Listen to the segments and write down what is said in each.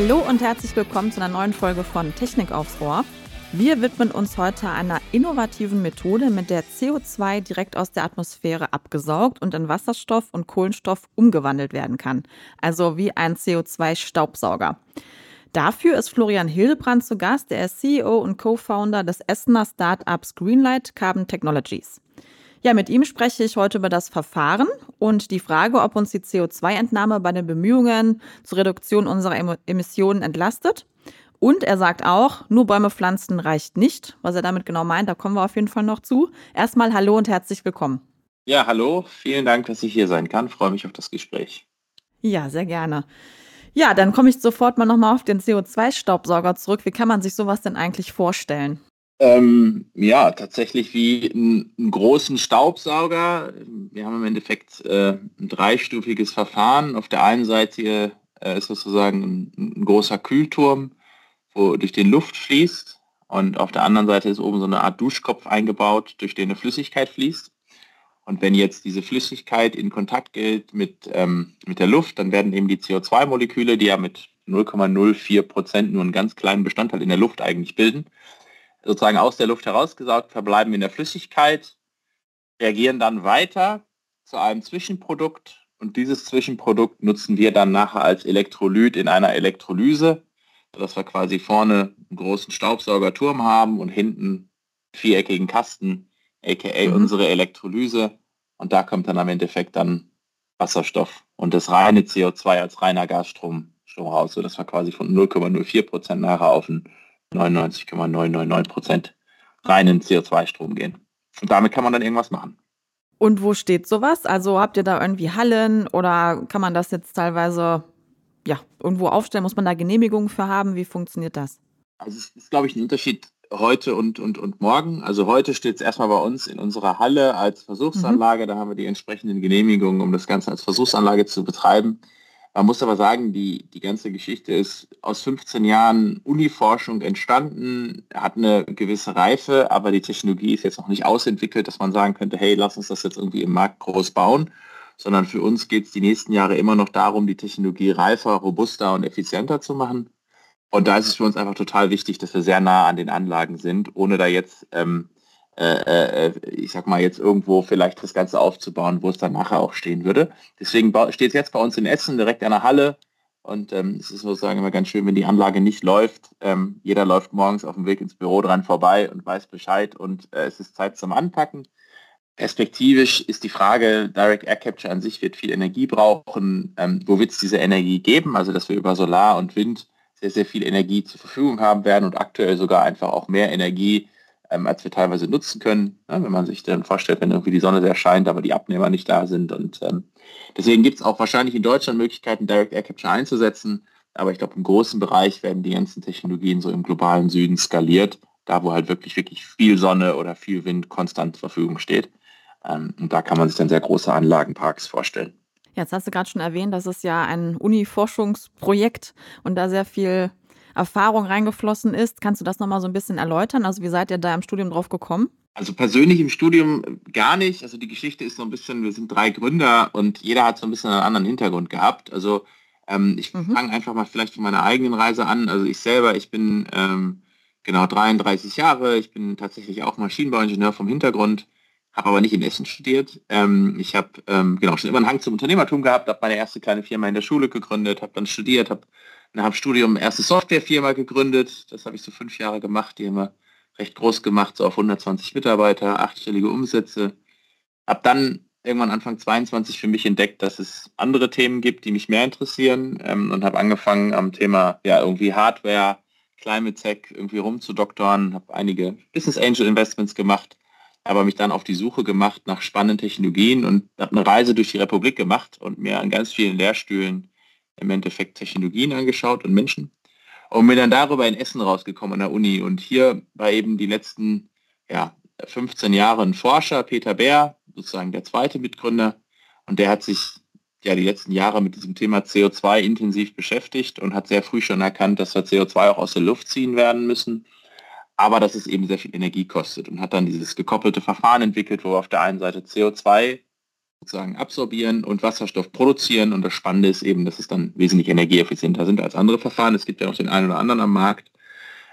Hallo und herzlich willkommen zu einer neuen Folge von Technik aufs Ohr. Wir widmen uns heute einer innovativen Methode, mit der CO2 direkt aus der Atmosphäre abgesaugt und in Wasserstoff und Kohlenstoff umgewandelt werden kann. Also wie ein CO2-Staubsauger. Dafür ist Florian Hildebrand zu Gast, der ist CEO und Co-Founder des Essener Startups Greenlight Carbon Technologies. Ja, mit ihm spreche ich heute über das Verfahren und die Frage, ob uns die CO2-Entnahme bei den Bemühungen zur Reduktion unserer Emissionen entlastet. Und er sagt auch, nur Bäume pflanzen reicht nicht. Was er damit genau meint, da kommen wir auf jeden Fall noch zu. Erstmal hallo und herzlich willkommen. Ja, hallo. Vielen Dank, dass ich hier sein kann. freue mich auf das Gespräch. Ja, sehr gerne. Ja, dann komme ich sofort mal nochmal auf den CO2-Staubsauger zurück. Wie kann man sich sowas denn eigentlich vorstellen? Ähm, ja, tatsächlich wie einen großen Staubsauger. Wir haben im Endeffekt äh, ein dreistufiges Verfahren. Auf der einen Seite äh, ist sozusagen ein, ein, großer Kühlturm, wo durch den Luft fließt. Und auf der anderen Seite ist oben so eine Art Duschkopf eingebaut, durch den eine Flüssigkeit fließt. Und wenn jetzt diese Flüssigkeit in Kontakt geht mit, ähm, mit der Luft, dann werden eben die CO2-Moleküle, die ja mit 0,04 Prozent nur einen ganz kleinen Bestandteil in der Luft eigentlich bilden, sozusagen aus der Luft herausgesaugt, verbleiben in der Flüssigkeit, reagieren dann weiter zu einem Zwischenprodukt und dieses Zwischenprodukt nutzen wir dann nachher als Elektrolyt in einer Elektrolyse, sodass wir quasi vorne einen großen Staubsaugerturm haben und hinten einen viereckigen Kasten, aka mhm. unsere Elektrolyse. Und da kommt dann am Endeffekt dann Wasserstoff und das reine CO2 als reiner Gasstrom raus, sodass wir quasi von 0,04 Prozent nachher auf einen 99,999 Prozent reinen CO2-Strom gehen. Und damit kann man dann irgendwas machen. Und wo steht sowas? Also habt ihr da irgendwie Hallen oder kann man das jetzt teilweise ja, irgendwo aufstellen? Muss man da Genehmigungen für haben? Wie funktioniert das? Also es ist, glaube ich, ein Unterschied heute und, und, und morgen. Also heute steht es erstmal bei uns in unserer Halle als Versuchsanlage. Mhm. Da haben wir die entsprechenden Genehmigungen, um das Ganze als Versuchsanlage zu betreiben. Man muss aber sagen, die, die ganze Geschichte ist aus 15 Jahren Uniforschung entstanden, hat eine gewisse Reife, aber die Technologie ist jetzt noch nicht ausentwickelt, dass man sagen könnte, hey, lass uns das jetzt irgendwie im Markt groß bauen, sondern für uns geht es die nächsten Jahre immer noch darum, die Technologie reifer, robuster und effizienter zu machen. Und da ist es für uns einfach total wichtig, dass wir sehr nah an den Anlagen sind, ohne da jetzt ähm, äh, äh, ich sag mal, jetzt irgendwo vielleicht das Ganze aufzubauen, wo es dann nachher auch stehen würde. Deswegen steht es jetzt bei uns in Essen direkt an der Halle. Und ähm, es ist sozusagen immer ganz schön, wenn die Anlage nicht läuft. Ähm, jeder läuft morgens auf dem Weg ins Büro dran vorbei und weiß Bescheid und äh, es ist Zeit zum Anpacken. Perspektivisch ist die Frage, Direct Air Capture an sich wird viel Energie brauchen. Ähm, wo wird es diese Energie geben? Also dass wir über Solar und Wind sehr, sehr viel Energie zur Verfügung haben werden und aktuell sogar einfach auch mehr Energie ähm, als wir teilweise nutzen können. Ja, wenn man sich dann vorstellt, wenn irgendwie die Sonne sehr scheint, aber die Abnehmer nicht da sind. Und ähm, deswegen gibt es auch wahrscheinlich in Deutschland Möglichkeiten, Direct Air Capture einzusetzen. Aber ich glaube, im großen Bereich werden die ganzen Technologien so im globalen Süden skaliert, da wo halt wirklich, wirklich viel Sonne oder viel Wind konstant zur Verfügung steht. Ähm, und da kann man sich dann sehr große Anlagenparks vorstellen. Jetzt hast du gerade schon erwähnt, das ist ja ein Uni-Forschungsprojekt und da sehr viel Erfahrung reingeflossen ist. Kannst du das nochmal so ein bisschen erläutern? Also wie seid ihr da im Studium drauf gekommen? Also persönlich im Studium gar nicht. Also die Geschichte ist so ein bisschen, wir sind drei Gründer und jeder hat so ein bisschen einen anderen Hintergrund gehabt. Also ähm, ich mhm. fange einfach mal vielleicht von meiner eigenen Reise an. Also ich selber, ich bin ähm, genau 33 Jahre. Ich bin tatsächlich auch Maschinenbauingenieur vom Hintergrund, habe aber nicht in Essen studiert. Ähm, ich habe ähm, genau schon immer einen Hang zum Unternehmertum gehabt, habe meine erste kleine Firma in der Schule gegründet, habe dann studiert, habe nach dem Studium erste Softwarefirma gegründet. Das habe ich so fünf Jahre gemacht. Die haben wir recht groß gemacht, so auf 120 Mitarbeiter, achtstellige Umsätze. Habe dann irgendwann Anfang 22 für mich entdeckt, dass es andere Themen gibt, die mich mehr interessieren ähm, und habe angefangen am Thema ja irgendwie Hardware, Climate Tech irgendwie rumzudoktoren, habe einige Business Angel Investments gemacht, aber mich dann auf die Suche gemacht nach spannenden Technologien und habe eine Reise durch die Republik gemacht und mir an ganz vielen Lehrstühlen im Endeffekt Technologien angeschaut und Menschen und bin dann darüber in Essen rausgekommen an der Uni. Und hier war eben die letzten ja, 15 Jahre ein Forscher, Peter Bär, sozusagen der zweite Mitgründer. Und der hat sich ja die letzten Jahre mit diesem Thema CO2 intensiv beschäftigt und hat sehr früh schon erkannt, dass wir CO2 auch aus der Luft ziehen werden müssen, aber dass es eben sehr viel Energie kostet und hat dann dieses gekoppelte Verfahren entwickelt, wo wir auf der einen Seite CO2 sozusagen absorbieren und Wasserstoff produzieren. Und das Spannende ist eben, dass es dann wesentlich energieeffizienter sind als andere Verfahren. Es gibt ja noch den einen oder anderen am Markt.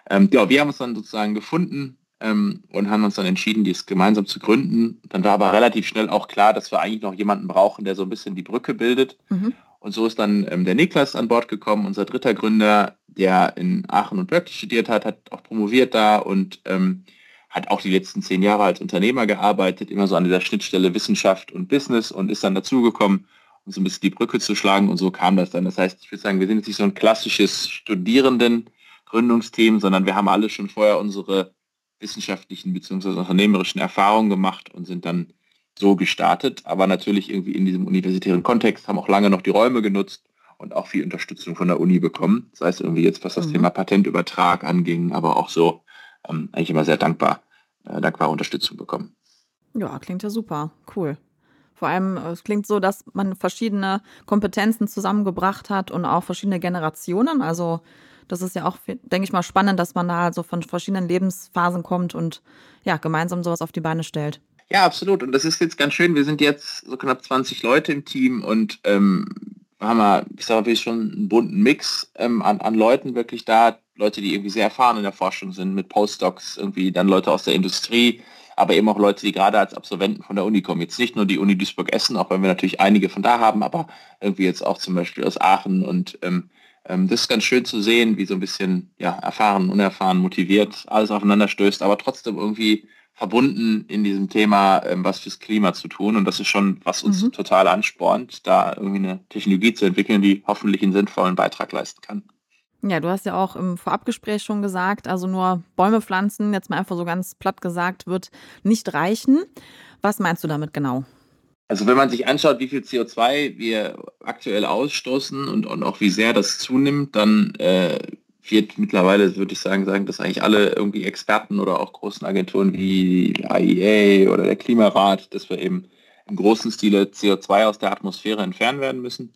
Ähm, ja, wir haben uns dann sozusagen gefunden ähm, und haben uns dann entschieden, dies gemeinsam zu gründen. Dann war aber relativ schnell auch klar, dass wir eigentlich noch jemanden brauchen, der so ein bisschen die Brücke bildet. Mhm. Und so ist dann ähm, der Niklas an Bord gekommen, unser dritter Gründer, der in Aachen und Berkeley studiert hat, hat auch promoviert da und ähm, hat auch die letzten zehn Jahre als Unternehmer gearbeitet, immer so an dieser Schnittstelle Wissenschaft und Business und ist dann dazugekommen, um so ein bisschen die Brücke zu schlagen und so kam das dann. Das heißt, ich würde sagen, wir sind jetzt nicht so ein klassisches Studierenden-Gründungsteam, sondern wir haben alle schon vorher unsere wissenschaftlichen bzw. unternehmerischen Erfahrungen gemacht und sind dann so gestartet, aber natürlich irgendwie in diesem universitären Kontext, haben auch lange noch die Räume genutzt und auch viel Unterstützung von der Uni bekommen. Das heißt irgendwie jetzt, was das mhm. Thema Patentübertrag anging, aber auch so ähm, eigentlich immer sehr dankbar, äh, dankbare Unterstützung bekommen. Ja, klingt ja super, cool. Vor allem, äh, es klingt so, dass man verschiedene Kompetenzen zusammengebracht hat und auch verschiedene Generationen. Also das ist ja auch, denke ich mal, spannend, dass man da also von verschiedenen Lebensphasen kommt und ja, gemeinsam sowas auf die Beine stellt. Ja, absolut. Und das ist jetzt ganz schön. Wir sind jetzt so knapp 20 Leute im Team und ähm, haben wir, ich sage mal, schon einen bunten Mix ähm, an, an Leuten wirklich da. Leute, die irgendwie sehr erfahren in der Forschung sind, mit Postdocs, irgendwie dann Leute aus der Industrie, aber eben auch Leute, die gerade als Absolventen von der Uni kommen. Jetzt nicht nur die Uni Duisburg-Essen, auch wenn wir natürlich einige von da haben, aber irgendwie jetzt auch zum Beispiel aus Aachen und ähm, ähm, das ist ganz schön zu sehen, wie so ein bisschen ja, erfahren, unerfahren, motiviert alles aufeinander stößt, aber trotzdem irgendwie verbunden in diesem Thema, ähm, was fürs Klima zu tun. Und das ist schon, was uns mhm. total anspornt, da irgendwie eine Technologie zu entwickeln, die hoffentlich einen sinnvollen Beitrag leisten kann. Ja, du hast ja auch im Vorabgespräch schon gesagt, also nur Bäume pflanzen, jetzt mal einfach so ganz platt gesagt, wird nicht reichen. Was meinst du damit genau? Also wenn man sich anschaut, wie viel CO2 wir aktuell ausstoßen und, und auch wie sehr das zunimmt, dann äh, wird mittlerweile, würde ich sagen, sagen, dass eigentlich alle irgendwie Experten oder auch großen Agenturen wie IEA oder der Klimarat, dass wir eben im großen Stile CO2 aus der Atmosphäre entfernen werden müssen.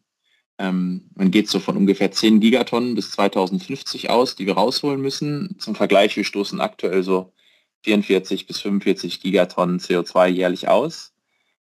Ähm, man geht so von ungefähr 10 Gigatonnen bis 2050 aus, die wir rausholen müssen. Zum Vergleich, wir stoßen aktuell so 44 bis 45 Gigatonnen CO2 jährlich aus.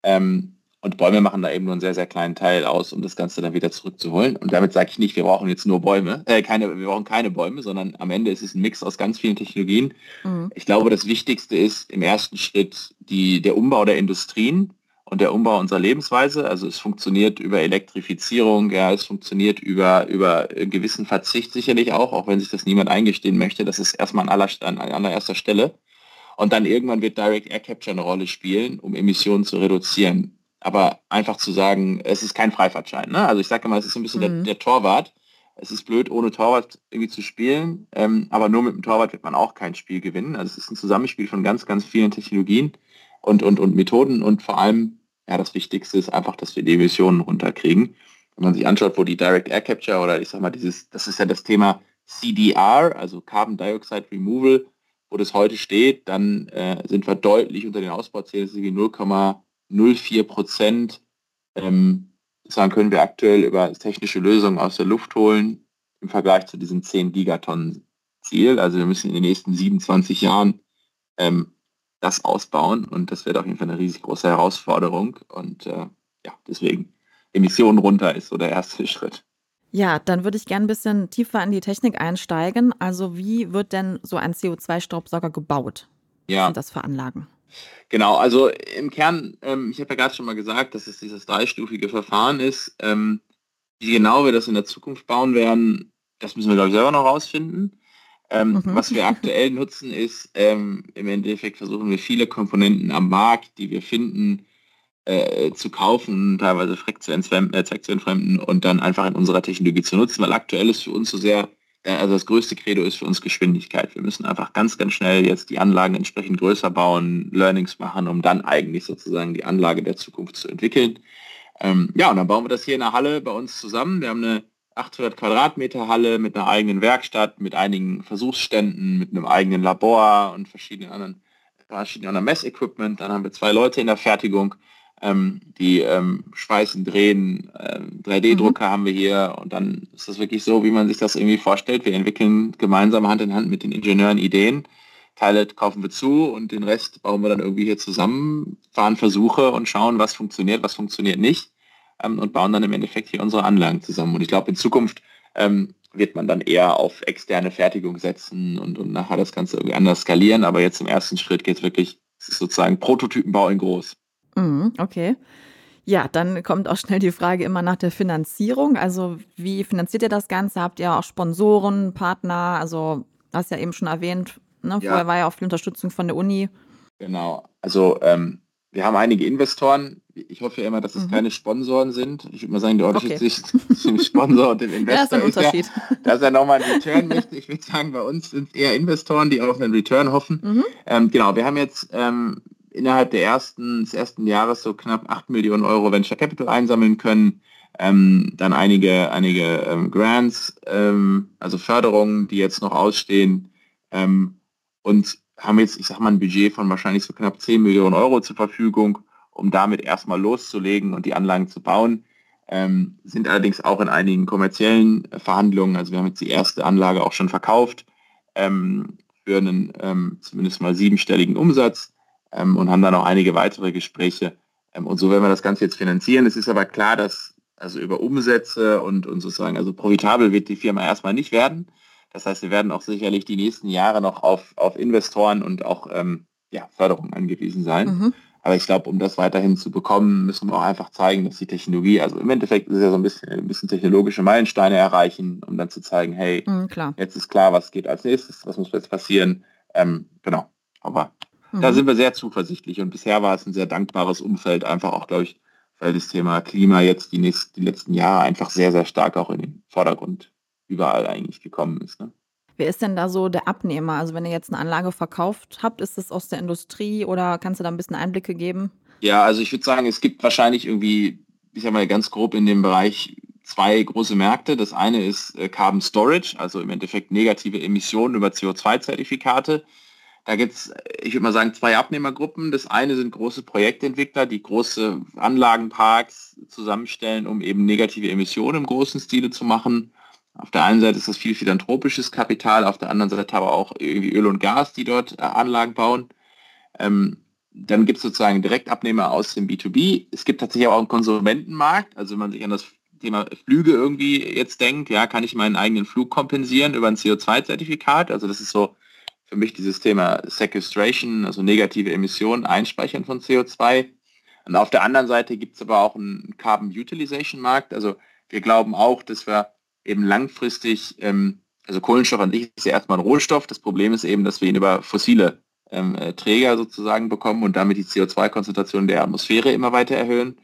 Ähm, und Bäume machen da eben nur einen sehr, sehr kleinen Teil aus, um das Ganze dann wieder zurückzuholen. Und damit sage ich nicht, wir brauchen jetzt nur Bäume, äh, keine, wir brauchen keine Bäume, sondern am Ende ist es ein Mix aus ganz vielen Technologien. Mhm. Ich glaube, das Wichtigste ist im ersten Schritt die, der Umbau der Industrien und der Umbau unserer Lebensweise. Also es funktioniert über Elektrifizierung, ja, es funktioniert über, über gewissen Verzicht sicherlich auch, auch wenn sich das niemand eingestehen möchte. Das ist erstmal an, aller, an allererster Stelle. Und dann irgendwann wird Direct Air Capture eine Rolle spielen, um Emissionen zu reduzieren. Aber einfach zu sagen, es ist kein Freifahrtschein. Ne? Also ich sage immer, es ist so ein bisschen mhm. der, der, Torwart. Es ist blöd, ohne Torwart irgendwie zu spielen, ähm, aber nur mit dem Torwart wird man auch kein Spiel gewinnen. Also es ist ein Zusammenspiel von ganz, ganz vielen Technologien und, und, und Methoden und vor allem, ja, das Wichtigste ist einfach, dass wir die Emissionen runterkriegen. Wenn man sich anschaut, wo die Direct Air Capture oder ich sag mal, dieses, das ist ja das Thema CDR, also Carbon Dioxide Removal, wo das heute steht, dann äh, sind wir deutlich unter den Ausbauzielen, das ist wie 0, 0,04 Prozent ähm, sagen können wir aktuell über technische Lösungen aus der Luft holen im Vergleich zu diesem 10 Gigatonnen Ziel. Also wir müssen in den nächsten 27 Jahren ähm, das ausbauen und das wird auf jeden Fall eine riesig große Herausforderung und äh, ja, deswegen Emissionen runter ist so der erste Schritt. Ja, dann würde ich gerne ein bisschen tiefer in die Technik einsteigen. Also wie wird denn so ein CO2-Staubsauger gebaut? Ja. Was sind das für Anlagen? Genau, also im Kern, ähm, ich habe ja gerade schon mal gesagt, dass es dieses dreistufige Verfahren ist. Ähm, wie genau wir das in der Zukunft bauen werden, das müssen wir, glaube ich, selber noch rausfinden. Ähm, mhm. Was wir aktuell nutzen, ist, ähm, im Endeffekt versuchen wir viele Komponenten am Markt, die wir finden, äh, zu kaufen, teilweise äh, zweckzuentfremden und dann einfach in unserer Technologie zu nutzen, weil aktuell ist für uns so sehr also das größte Credo ist für uns Geschwindigkeit. Wir müssen einfach ganz, ganz schnell jetzt die Anlagen entsprechend größer bauen, Learnings machen, um dann eigentlich sozusagen die Anlage der Zukunft zu entwickeln. Ähm, ja, und dann bauen wir das hier in der Halle bei uns zusammen. Wir haben eine 800 Quadratmeter Halle mit einer eigenen Werkstatt, mit einigen Versuchsständen, mit einem eigenen Labor und verschiedenen anderen, verschiedenen anderen Messequipment. Dann haben wir zwei Leute in der Fertigung ähm, die ähm, schweißen, drehen, äh, 3D-Drucker mhm. haben wir hier und dann ist das wirklich so, wie man sich das irgendwie vorstellt. Wir entwickeln gemeinsam Hand in Hand mit den Ingenieuren Ideen. Teile kaufen wir zu und den Rest bauen wir dann irgendwie hier zusammen, fahren Versuche und schauen, was funktioniert, was funktioniert nicht ähm, und bauen dann im Endeffekt hier unsere Anlagen zusammen. Und ich glaube, in Zukunft ähm, wird man dann eher auf externe Fertigung setzen und, und nachher das Ganze irgendwie anders skalieren. Aber jetzt im ersten Schritt geht es wirklich sozusagen Prototypenbau in groß. Mhm, okay. Ja, dann kommt auch schnell die Frage immer nach der Finanzierung. Also wie finanziert ihr das Ganze? Habt ihr auch Sponsoren, Partner? Also hast ja eben schon erwähnt, ne? Ja. vorher war ja auch viel Unterstützung von der Uni. Genau. Also ähm, wir haben einige Investoren. Ich hoffe ja immer, dass es mhm. keine Sponsoren sind. Ich würde mal sagen, der Unterschied okay. zwischen Sponsor und dem Investor ja, ist, ist, ja, dass er nochmal einen Return möchte. Ich würde sagen, bei uns sind es eher Investoren, die auf einen Return hoffen. Mhm. Ähm, genau, wir haben jetzt ähm, innerhalb der ersten, des ersten Jahres so knapp 8 Millionen Euro Venture Capital einsammeln können. Ähm, dann einige, einige ähm, Grants, ähm, also Förderungen, die jetzt noch ausstehen. Ähm, und haben jetzt, ich sag mal, ein Budget von wahrscheinlich so knapp 10 Millionen Euro zur Verfügung, um damit erstmal loszulegen und die Anlagen zu bauen. Ähm, sind allerdings auch in einigen kommerziellen Verhandlungen, also wir haben jetzt die erste Anlage auch schon verkauft, ähm, für einen zumindest mal siebenstelligen Umsatz ähm, und haben dann auch einige weitere Gespräche. Ähm, und so werden wir das Ganze jetzt finanzieren. Es ist aber klar, dass also über Umsätze und, und sozusagen, also profitabel wird die Firma erstmal nicht werden. Das heißt, wir werden auch sicherlich die nächsten Jahre noch auf, auf Investoren und auch ähm, ja, Förderung angewiesen sein. Mhm. Aber ich glaube, um das weiterhin zu bekommen, müssen wir auch einfach zeigen, dass die Technologie, also im Endeffekt ist ja so ein bisschen, ein bisschen technologische Meilensteine erreichen, um dann zu zeigen, hey, mhm, jetzt ist klar, was geht als nächstes, was muss jetzt passieren. Ähm, genau. Aber Mhm. Da sind wir sehr zuversichtlich und bisher war es ein sehr dankbares Umfeld, einfach auch, glaube ich, weil das Thema Klima jetzt die, nächsten, die letzten Jahre einfach sehr, sehr stark auch in den Vordergrund überall eigentlich gekommen ist. Ne? Wer ist denn da so der Abnehmer? Also wenn ihr jetzt eine Anlage verkauft habt, ist das aus der Industrie oder kannst du da ein bisschen Einblicke geben? Ja, also ich würde sagen, es gibt wahrscheinlich irgendwie, ich sag mal ganz grob in dem Bereich zwei große Märkte. Das eine ist äh, Carbon Storage, also im Endeffekt negative Emissionen über CO2-Zertifikate. Da gibt es, ich würde mal sagen, zwei Abnehmergruppen. Das eine sind große Projektentwickler, die große Anlagenparks zusammenstellen, um eben negative Emissionen im großen Stile zu machen. Auf der einen Seite ist das viel philanthropisches Kapital, auf der anderen Seite aber auch irgendwie Öl und Gas, die dort äh, Anlagen bauen. Ähm, dann gibt es sozusagen Direktabnehmer aus dem B2B. Es gibt tatsächlich auch einen Konsumentenmarkt. Also wenn man sich an das Thema Flüge irgendwie jetzt denkt, ja, kann ich meinen eigenen Flug kompensieren über ein CO2-Zertifikat. Also das ist so für mich dieses Thema Sequestration, also negative Emissionen, Einspeichern von CO2. Und auf der anderen Seite gibt es aber auch einen Carbon Utilization Markt. Also wir glauben auch, dass wir eben langfristig, ähm, also Kohlenstoff an sich ist ja erstmal ein Rohstoff. Das Problem ist eben, dass wir ihn über fossile ähm, äh, Träger sozusagen bekommen und damit die CO2-Konzentration der Atmosphäre immer weiter erhöhen.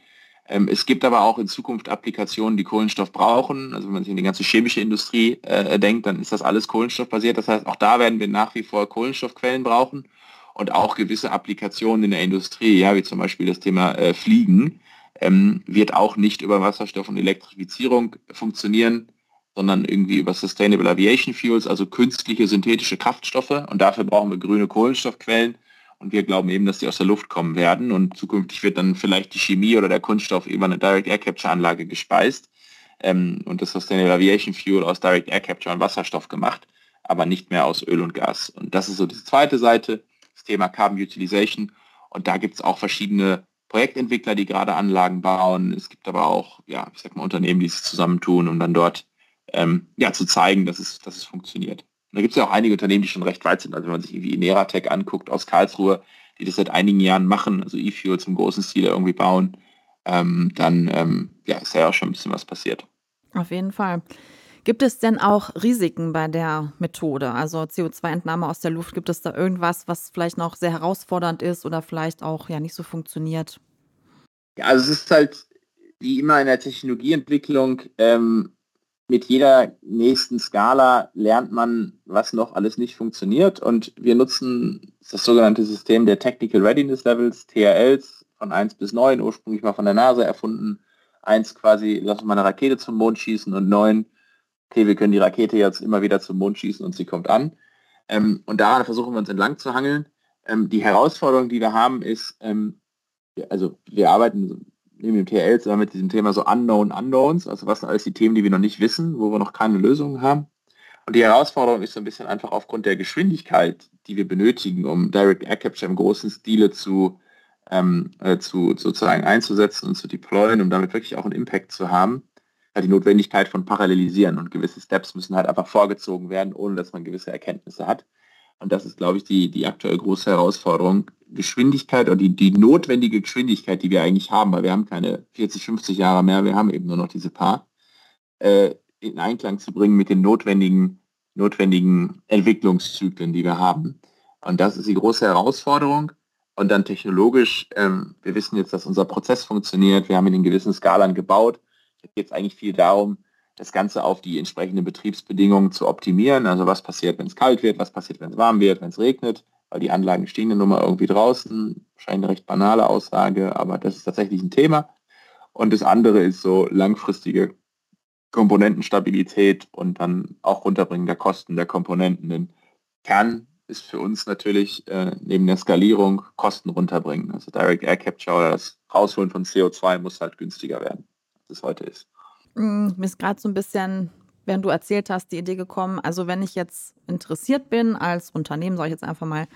Ähm, es gibt aber auch in Zukunft Applikationen, die Kohlenstoff brauchen. Also wenn man sich in die ganze chemische Industrie äh, denkt, dann ist das alles kohlenstoffbasiert. Das heißt, auch da werden wir nach wie vor Kohlenstoffquellen brauchen und auch gewisse Applikationen in der Industrie, ja, wie zum Beispiel das Thema äh, Fliegen, ähm, wird auch nicht über Wasserstoff und Elektrifizierung funktionieren, sondern irgendwie über Sustainable Aviation Fuels, also künstliche synthetische Kraftstoffe. Und dafür brauchen wir grüne Kohlenstoffquellen. Und wir glauben eben, dass die aus der Luft kommen werden und zukünftig wird dann vielleicht die Chemie oder der Kunststoff über eine Direct Air Capture Anlage gespeist ähm, und das Sustainable Aviation Fuel aus Direct Air Capture und Wasserstoff gemacht, aber nicht mehr aus Öl und Gas. Und das ist so die zweite Seite, das Thema Carbon Utilization. Und da gibt es auch verschiedene Projektentwickler, die gerade Anlagen bauen. Es gibt aber auch, ja, ich sag mal, Unternehmen, die sich zusammentun, um dann dort ähm, ja, zu zeigen, dass es, dass es funktioniert. Und da gibt es ja auch einige Unternehmen, die schon recht weit sind. Also wenn man sich irgendwie Neratec anguckt aus Karlsruhe, die das seit einigen Jahren machen, also E-Fuel zum großen Stil irgendwie bauen, ähm, dann ähm, ja, ist ja auch schon ein bisschen was passiert. Auf jeden Fall. Gibt es denn auch Risiken bei der Methode? Also CO2-Entnahme aus der Luft, gibt es da irgendwas, was vielleicht noch sehr herausfordernd ist oder vielleicht auch ja nicht so funktioniert? Ja, also es ist halt wie immer in der Technologieentwicklung, ähm, mit jeder nächsten Skala lernt man, was noch alles nicht funktioniert. Und wir nutzen das sogenannte System der Technical Readiness Levels, TRLs, von 1 bis 9, ursprünglich mal von der NASA erfunden. 1 quasi, lass uns mal eine Rakete zum Mond schießen und 9, okay, wir können die Rakete jetzt immer wieder zum Mond schießen und sie kommt an. Ähm, und daran versuchen wir uns entlang zu hangeln. Ähm, die Herausforderung, die wir haben, ist, ähm, also wir arbeiten neben dem TRL zusammen mit diesem Thema so Unknown Unknowns, also was sind alles die Themen, die wir noch nicht wissen, wo wir noch keine Lösungen haben. Und die Herausforderung ist so ein bisschen einfach aufgrund der Geschwindigkeit, die wir benötigen, um Direct Air Capture im großen Stile zu, ähm, äh, zu sozusagen einzusetzen und zu deployen, um damit wirklich auch einen Impact zu haben, die Notwendigkeit von Parallelisieren und gewisse Steps müssen halt einfach vorgezogen werden, ohne dass man gewisse Erkenntnisse hat. Und das ist, glaube ich, die, die aktuell große Herausforderung. Geschwindigkeit oder die, die notwendige Geschwindigkeit, die wir eigentlich haben, weil wir haben keine 40, 50 Jahre mehr, wir haben eben nur noch diese paar, äh, in Einklang zu bringen mit den notwendigen, notwendigen Entwicklungszyklen, die wir haben. Und das ist die große Herausforderung. Und dann technologisch, ähm, wir wissen jetzt, dass unser Prozess funktioniert, wir haben in den gewissen Skalen gebaut. Es geht eigentlich viel darum, das Ganze auf die entsprechenden Betriebsbedingungen zu optimieren. Also was passiert, wenn es kalt wird, was passiert, wenn es warm wird, wenn es regnet, weil die Anlagen stehen ja nun mal irgendwie draußen. Wahrscheinlich eine recht banale Aussage, aber das ist tatsächlich ein Thema. Und das andere ist so langfristige Komponentenstabilität und dann auch runterbringen der Kosten der Komponenten. Denn Kern ist für uns natürlich äh, neben der Skalierung Kosten runterbringen. Also Direct Air Capture oder das Rausholen von CO2 muss halt günstiger werden, als es heute ist. Mm, mir ist gerade so ein bisschen, während du erzählt hast, die Idee gekommen, also wenn ich jetzt interessiert bin als Unternehmen, sage ich jetzt einfach mal,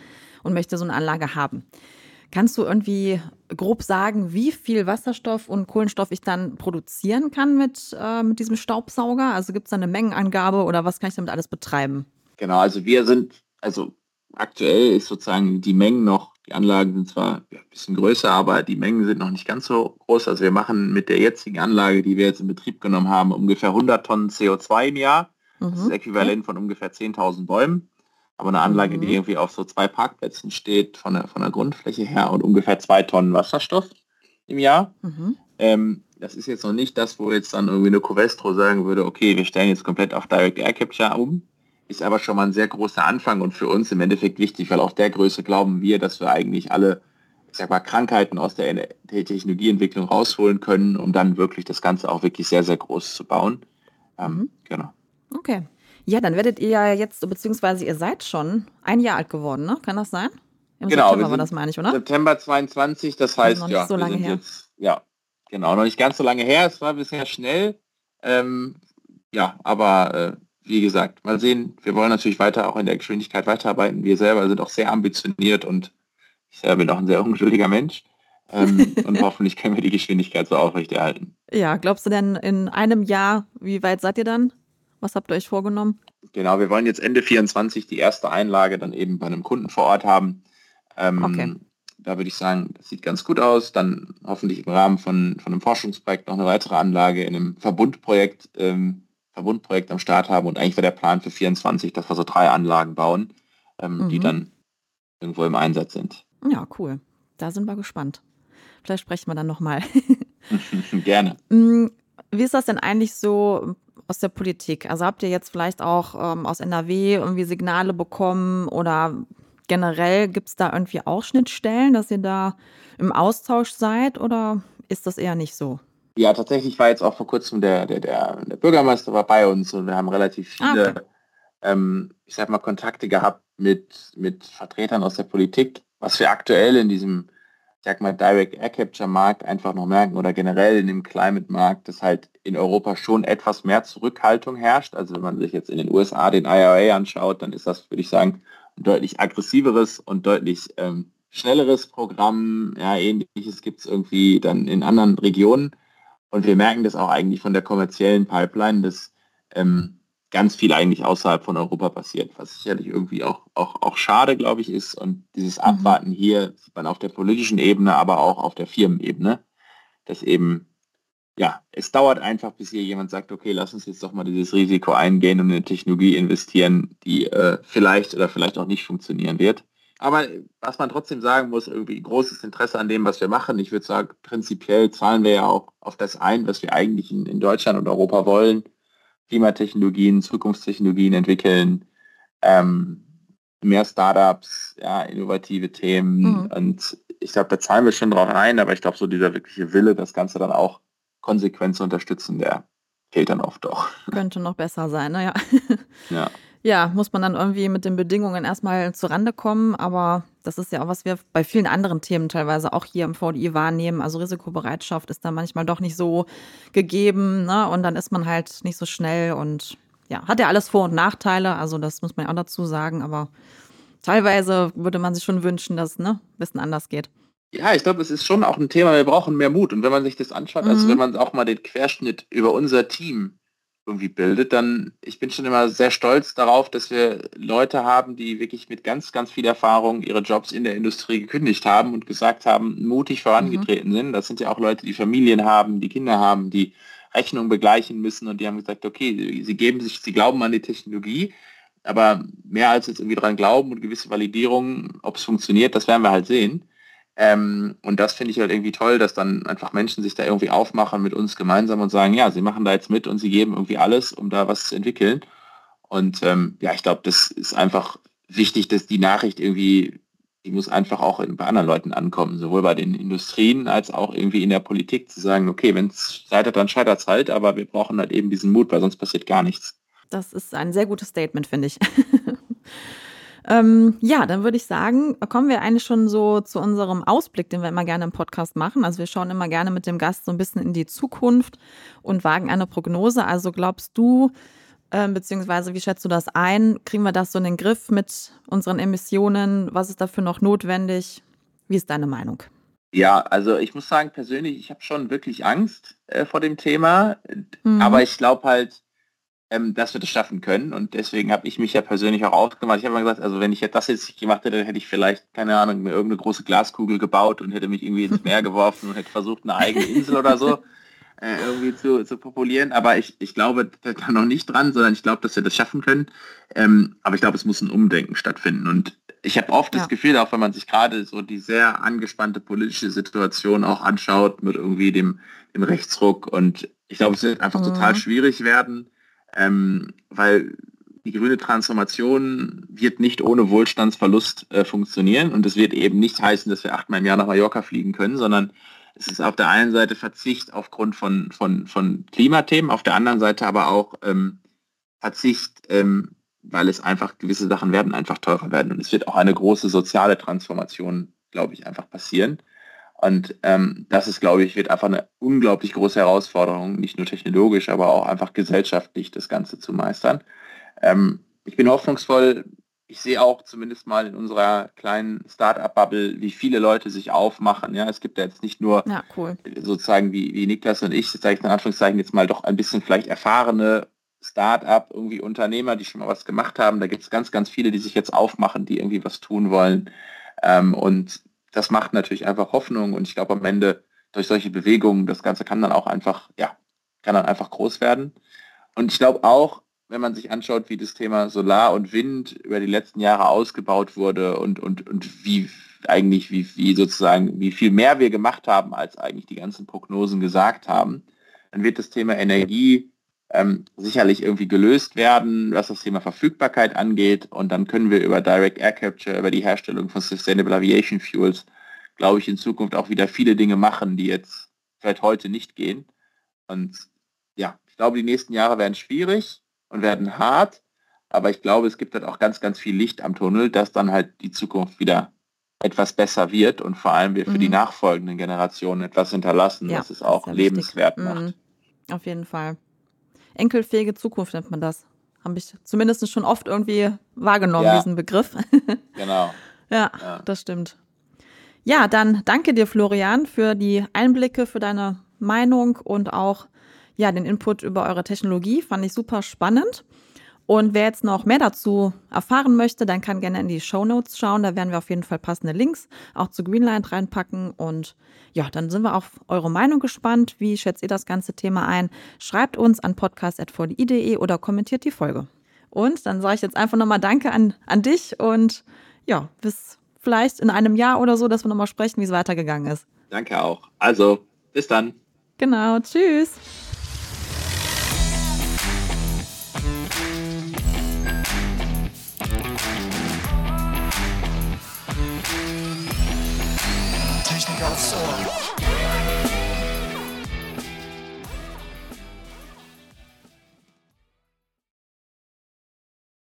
und möchte so eine Anlage haben, kannst du irgendwie grob sagen, wie viel Wasserstoff und Kohlenstoff ich dann produzieren kann mit, äh, mit diesem Staubsauger? Also gibt es da eine Mengenangabe oder was kann ich damit alles betreiben? Genau, also wir sind, also aktuell ist sozusagen die Mengen noch die Anlagen sind zwar ein bisschen größer, aber die Mengen sind noch nicht ganz so groß. Also wir machen mit der jetzigen Anlage, die wir jetzt in Betrieb genommen haben, ungefähr 100 Tonnen CO2 im Jahr. Mhm. Das ist äquivalent von ungefähr 10.000 Bäumen. Aber eine Anlage, mhm. die irgendwie auf so zwei Parkplätzen steht, von der, von der Grundfläche her und ungefähr zwei Tonnen Wasserstoff im Jahr. Mhm. Ähm, das ist jetzt noch nicht das, wo jetzt dann irgendwie eine Covestro sagen würde, okay, wir stellen jetzt komplett auf Direct Air Capture um ist aber schon mal ein sehr großer Anfang und für uns im Endeffekt wichtig, weil auf der Größe glauben wir, dass wir eigentlich alle, ich sag mal, Krankheiten aus der Technologieentwicklung rausholen können, um dann wirklich das Ganze auch wirklich sehr, sehr groß zu bauen. Ähm, mhm. Genau. Okay. Ja, dann werdet ihr ja jetzt, beziehungsweise ihr seid schon ein Jahr alt geworden, ne? Kann das sein? Im genau, September war das, meine ich, oder? September 22, das heißt, also ja, so lange her. Jetzt, ja, genau, noch nicht ganz so lange her, es war bisher schnell. Ähm, ja, aber äh, wie gesagt, mal sehen. Wir wollen natürlich weiter auch in der Geschwindigkeit weiterarbeiten. Wir selber sind auch sehr ambitioniert und ich selber bin auch ein sehr ungeduldiger Mensch. ähm, und hoffentlich können wir die Geschwindigkeit so aufrechterhalten. Ja, glaubst du denn in einem Jahr, wie weit seid ihr dann? Was habt ihr euch vorgenommen? Genau, wir wollen jetzt Ende 24 die erste Einlage dann eben bei einem Kunden vor Ort haben. Ähm, okay. Da würde ich sagen, das sieht ganz gut aus. Dann hoffentlich im Rahmen von, von einem Forschungsprojekt noch eine weitere Anlage in einem Verbundprojekt ähm, Verbundprojekt am Start haben und eigentlich wäre der Plan für 24, dass wir so drei Anlagen bauen, ähm, mhm. die dann irgendwo im Einsatz sind. Ja, cool. Da sind wir gespannt. Vielleicht sprechen wir dann nochmal. Gerne. Mm, wie ist das denn eigentlich so aus der Politik? Also habt ihr jetzt vielleicht auch ähm, aus NRW irgendwie Signale bekommen oder generell gibt es da irgendwie auch Schnittstellen, dass ihr da im Austausch seid oder ist das eher nicht so? Ja, tatsächlich war jetzt auch vor kurzem der, der, der, der Bürgermeister war bei uns und wir haben relativ ah, viele, okay. ähm, ich sag mal, Kontakte gehabt mit, mit Vertretern aus der Politik, was wir aktuell in diesem, ich sag mal, Direct Air Capture Markt einfach noch merken oder generell in dem Climate Markt, dass halt in Europa schon etwas mehr Zurückhaltung herrscht. Also wenn man sich jetzt in den USA den IRA anschaut, dann ist das, würde ich sagen, ein deutlich aggressiveres und deutlich ähm, schnelleres Programm. Ja, ähnliches gibt es irgendwie dann in anderen Regionen. Und wir merken das auch eigentlich von der kommerziellen Pipeline, dass ähm, ganz viel eigentlich außerhalb von Europa passiert, was sicherlich irgendwie auch, auch, auch schade, glaube ich, ist. Und dieses mhm. Abwarten hier sieht man auf der politischen Ebene, aber auch auf der Firmenebene, dass eben, ja, es dauert einfach, bis hier jemand sagt, okay, lass uns jetzt doch mal dieses Risiko eingehen und in eine Technologie investieren, die äh, vielleicht oder vielleicht auch nicht funktionieren wird. Aber was man trotzdem sagen muss, irgendwie großes Interesse an dem, was wir machen. Ich würde sagen, prinzipiell zahlen wir ja auch auf das ein, was wir eigentlich in, in Deutschland und Europa wollen. Klimatechnologien, Zukunftstechnologien entwickeln, ähm, mehr Startups, ja, innovative Themen. Mhm. Und ich glaube, da zahlen wir schon drauf ein, aber ich glaube, so dieser wirkliche Wille, das Ganze dann auch konsequent zu unterstützen, der fehlt dann oft auch. Könnte noch besser sein, naja. Ja. Ja, muss man dann irgendwie mit den Bedingungen erstmal zurande kommen, aber das ist ja auch, was wir bei vielen anderen Themen teilweise auch hier im VDI wahrnehmen. Also Risikobereitschaft ist da manchmal doch nicht so gegeben, ne? Und dann ist man halt nicht so schnell und ja, hat ja alles Vor- und Nachteile, also das muss man ja auch dazu sagen, aber teilweise würde man sich schon wünschen, dass es ne, ein bisschen anders geht. Ja, ich glaube, es ist schon auch ein Thema, wir brauchen mehr Mut. Und wenn man sich das anschaut, also mhm. also wenn man auch mal den Querschnitt über unser Team irgendwie bildet, dann, ich bin schon immer sehr stolz darauf, dass wir Leute haben, die wirklich mit ganz, ganz viel Erfahrung ihre Jobs in der Industrie gekündigt haben und gesagt haben, mutig vorangetreten mhm. sind. Das sind ja auch Leute, die Familien haben, die Kinder haben, die Rechnungen begleichen müssen und die haben gesagt, okay, sie geben sich, sie glauben an die Technologie, aber mehr als jetzt irgendwie dran glauben und gewisse Validierungen, ob es funktioniert, das werden wir halt sehen. Ähm, und das finde ich halt irgendwie toll, dass dann einfach Menschen sich da irgendwie aufmachen mit uns gemeinsam und sagen, ja, sie machen da jetzt mit und sie geben irgendwie alles, um da was zu entwickeln. Und ähm, ja, ich glaube, das ist einfach wichtig, dass die Nachricht irgendwie, die muss einfach auch bei anderen Leuten ankommen, sowohl bei den Industrien als auch irgendwie in der Politik zu sagen, okay, wenn es scheitert, dann scheitert es halt, aber wir brauchen halt eben diesen Mut, weil sonst passiert gar nichts. Das ist ein sehr gutes Statement, finde ich. Ähm, ja, dann würde ich sagen, kommen wir eigentlich schon so zu unserem Ausblick, den wir immer gerne im Podcast machen. Also wir schauen immer gerne mit dem Gast so ein bisschen in die Zukunft und wagen eine Prognose. Also glaubst du, äh, beziehungsweise wie schätzt du das ein? Kriegen wir das so in den Griff mit unseren Emissionen? Was ist dafür noch notwendig? Wie ist deine Meinung? Ja, also ich muss sagen, persönlich, ich habe schon wirklich Angst äh, vor dem Thema. Mhm. Aber ich glaube halt, ähm, dass wir das schaffen können. Und deswegen habe ich mich ja persönlich auch ausgemacht. Ich habe mal gesagt, also wenn ich das jetzt nicht gemacht hätte, dann hätte ich vielleicht, keine Ahnung, mir irgendeine große Glaskugel gebaut und hätte mich irgendwie ins Meer geworfen und hätte versucht, eine eigene Insel oder so äh, irgendwie zu, zu populieren. Aber ich, ich glaube da noch nicht dran, sondern ich glaube, dass wir das schaffen können. Ähm, aber ich glaube, es muss ein Umdenken stattfinden. Und ich habe oft ja. das Gefühl, auch wenn man sich gerade so die sehr angespannte politische Situation auch anschaut mit irgendwie dem, dem Rechtsruck und ich glaube, es wird einfach mhm. total schwierig werden, ähm, weil die grüne Transformation wird nicht ohne Wohlstandsverlust äh, funktionieren und es wird eben nicht heißen, dass wir achtmal im Jahr nach Mallorca fliegen können, sondern es ist auf der einen Seite Verzicht aufgrund von, von, von Klimathemen, auf der anderen Seite aber auch ähm, Verzicht, ähm, weil es einfach gewisse Sachen werden einfach teurer werden und es wird auch eine große soziale Transformation, glaube ich, einfach passieren. Und ähm, das ist, glaube ich, wird einfach eine unglaublich große Herausforderung, nicht nur technologisch, aber auch einfach gesellschaftlich das Ganze zu meistern. Ähm, ich bin hoffnungsvoll. Ich sehe auch zumindest mal in unserer kleinen Start-up-Bubble, wie viele Leute sich aufmachen. Ja, es gibt ja jetzt nicht nur ja, cool. sozusagen wie, wie Niklas und ich, sage ich in Anführungszeichen jetzt mal doch ein bisschen vielleicht erfahrene Start-up, irgendwie Unternehmer, die schon mal was gemacht haben. Da gibt es ganz, ganz viele, die sich jetzt aufmachen, die irgendwie was tun wollen. Ähm, und das macht natürlich einfach Hoffnung und ich glaube am Ende durch solche Bewegungen, das Ganze kann dann auch einfach, ja, kann dann einfach groß werden. Und ich glaube auch, wenn man sich anschaut, wie das Thema Solar und Wind über die letzten Jahre ausgebaut wurde und, und, und wie eigentlich, wie, wie sozusagen, wie viel mehr wir gemacht haben, als eigentlich die ganzen Prognosen gesagt haben, dann wird das Thema Energie ähm, sicherlich irgendwie gelöst werden, was das Thema Verfügbarkeit angeht. Und dann können wir über Direct Air Capture, über die Herstellung von Sustainable Aviation Fuels, glaube ich, in Zukunft auch wieder viele Dinge machen, die jetzt vielleicht heute nicht gehen. Und ja, ich glaube, die nächsten Jahre werden schwierig und werden hart. Aber ich glaube, es gibt halt auch ganz, ganz viel Licht am Tunnel, dass dann halt die Zukunft wieder etwas besser wird und vor allem wir für mhm. die nachfolgenden Generationen etwas hinterlassen, ja, was es auch lebenswert wichtig. macht. Mhm. Auf jeden Fall enkelfähige Zukunft nennt man das. Habe ich zumindest schon oft irgendwie wahrgenommen, ja. diesen Begriff. genau. ja, ja, das stimmt. Ja, dann danke dir, Florian, für die Einblicke, für deine Meinung und auch ja, den Input über eure Technologie. Fand ich super spannend. Und wer jetzt noch mehr dazu erfahren möchte, dann kann gerne in die Show Notes schauen. Da werden wir auf jeden Fall passende Links auch zu Greenlight reinpacken. Und ja, dann sind wir auf eure Meinung gespannt. Wie schätzt ihr das ganze Thema ein? Schreibt uns an podcast.vdi.de oder kommentiert die Folge. Und dann sage ich jetzt einfach nochmal Danke an, an dich und ja, bis vielleicht in einem Jahr oder so, dass wir nochmal sprechen, wie es weitergegangen ist. Danke auch. Also, bis dann. Genau, tschüss. Technik aufs Ohr.